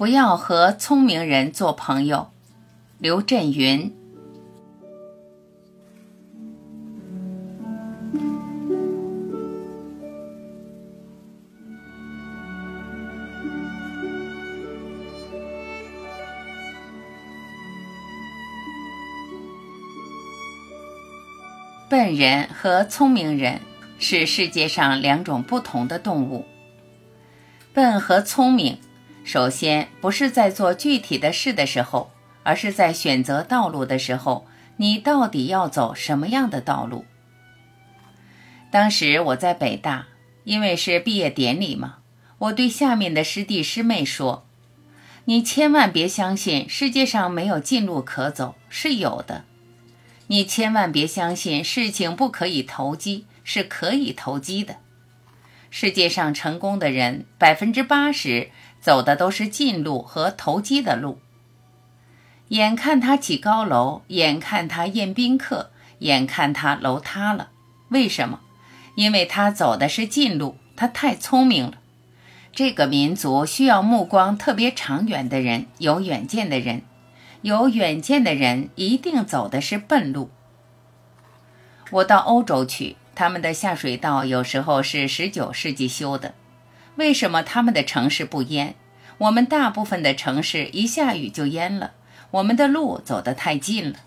不要和聪明人做朋友。刘震云。笨人和聪明人是世界上两种不同的动物。笨和聪明，首先不是在做具体的事的时候，而是在选择道路的时候，你到底要走什么样的道路？当时我在北大，因为是毕业典礼嘛，我对下面的师弟师妹说：“你千万别相信世界上没有近路可走，是有的。”你千万别相信事情不可以投机，是可以投机的。世界上成功的人，百分之八十走的都是近路和投机的路。眼看他起高楼，眼看他宴宾客，眼看他楼塌了，为什么？因为他走的是近路，他太聪明了。这个民族需要目光特别长远的人，有远见的人。有远见的人一定走的是笨路。我到欧洲去，他们的下水道有时候是十九世纪修的，为什么他们的城市不淹？我们大部分的城市一下雨就淹了。我们的路走得太近了，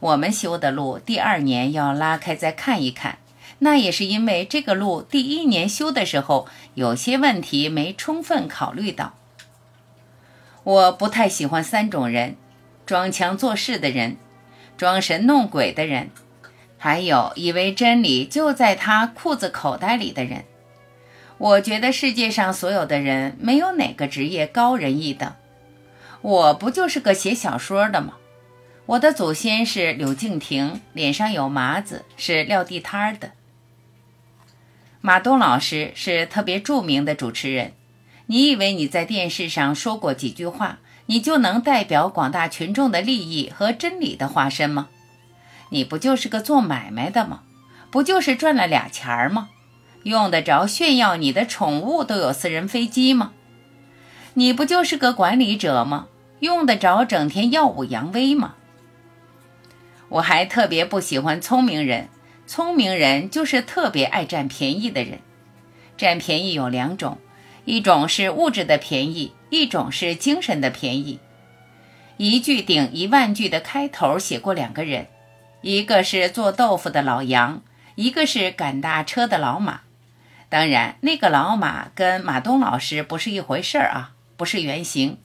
我们修的路第二年要拉开再看一看，那也是因为这个路第一年修的时候有些问题没充分考虑到。我不太喜欢三种人：装腔作势的人，装神弄鬼的人，还有以为真理就在他裤子口袋里的人。我觉得世界上所有的人没有哪个职业高人一等。我不就是个写小说的吗？我的祖先是柳敬亭，脸上有麻子，是撂地摊儿的。马东老师是特别著名的主持人。你以为你在电视上说过几句话，你就能代表广大群众的利益和真理的化身吗？你不就是个做买卖的吗？不就是赚了俩钱儿吗？用得着炫耀你的宠物都有私人飞机吗？你不就是个管理者吗？用得着整天耀武扬威吗？我还特别不喜欢聪明人，聪明人就是特别爱占便宜的人。占便宜有两种。一种是物质的便宜，一种是精神的便宜。一句顶一万句的开头写过两个人，一个是做豆腐的老杨，一个是赶大车的老马。当然，那个老马跟马东老师不是一回事儿啊，不是原型。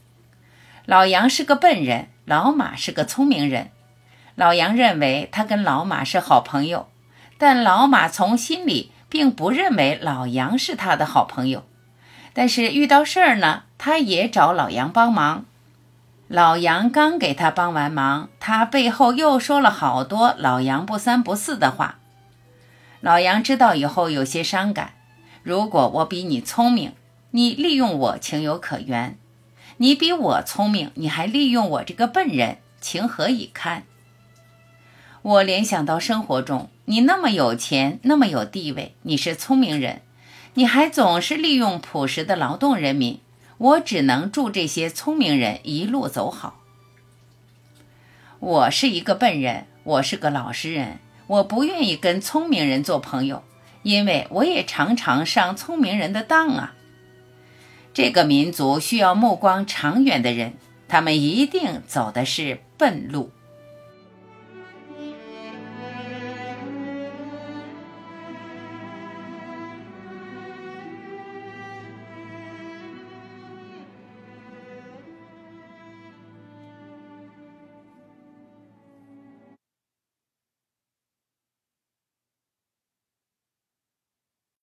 老杨是个笨人，老马是个聪明人。老杨认为他跟老马是好朋友，但老马从心里并不认为老杨是他的好朋友。但是遇到事儿呢，他也找老杨帮忙。老杨刚给他帮完忙，他背后又说了好多老杨不三不四的话。老杨知道以后有些伤感。如果我比你聪明，你利用我情有可原；你比我聪明，你还利用我这个笨人，情何以堪？我联想到生活中，你那么有钱，那么有地位，你是聪明人。你还总是利用朴实的劳动人民，我只能祝这些聪明人一路走好。我是一个笨人，我是个老实人，我不愿意跟聪明人做朋友，因为我也常常上聪明人的当啊。这个民族需要目光长远的人，他们一定走的是笨路。